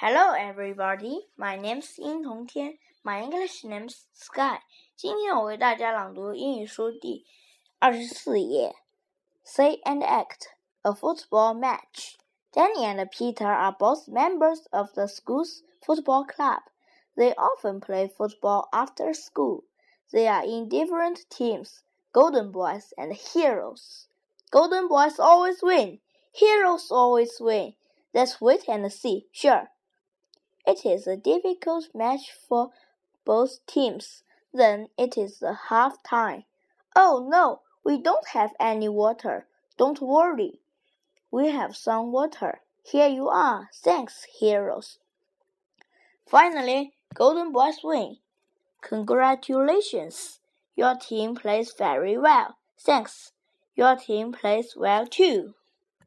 Hello, everybody. My name's 殷同天. My English name's Sky. 今天我为大家朗读英语书第二十四页。Say and act a football match. Danny and Peter are both members of the school's football club. They often play football after school. They are in different teams, Golden Boys and Heroes. Golden Boys always win. Heroes always win. Let's wait and see. Sure. It is a difficult match for both teams. Then it is the half time. Oh no, we don't have any water. Don't worry. We have some water. Here you are. Thanks, heroes. Finally, Golden Boys win. Congratulations. Your team plays very well. Thanks. Your team plays well too.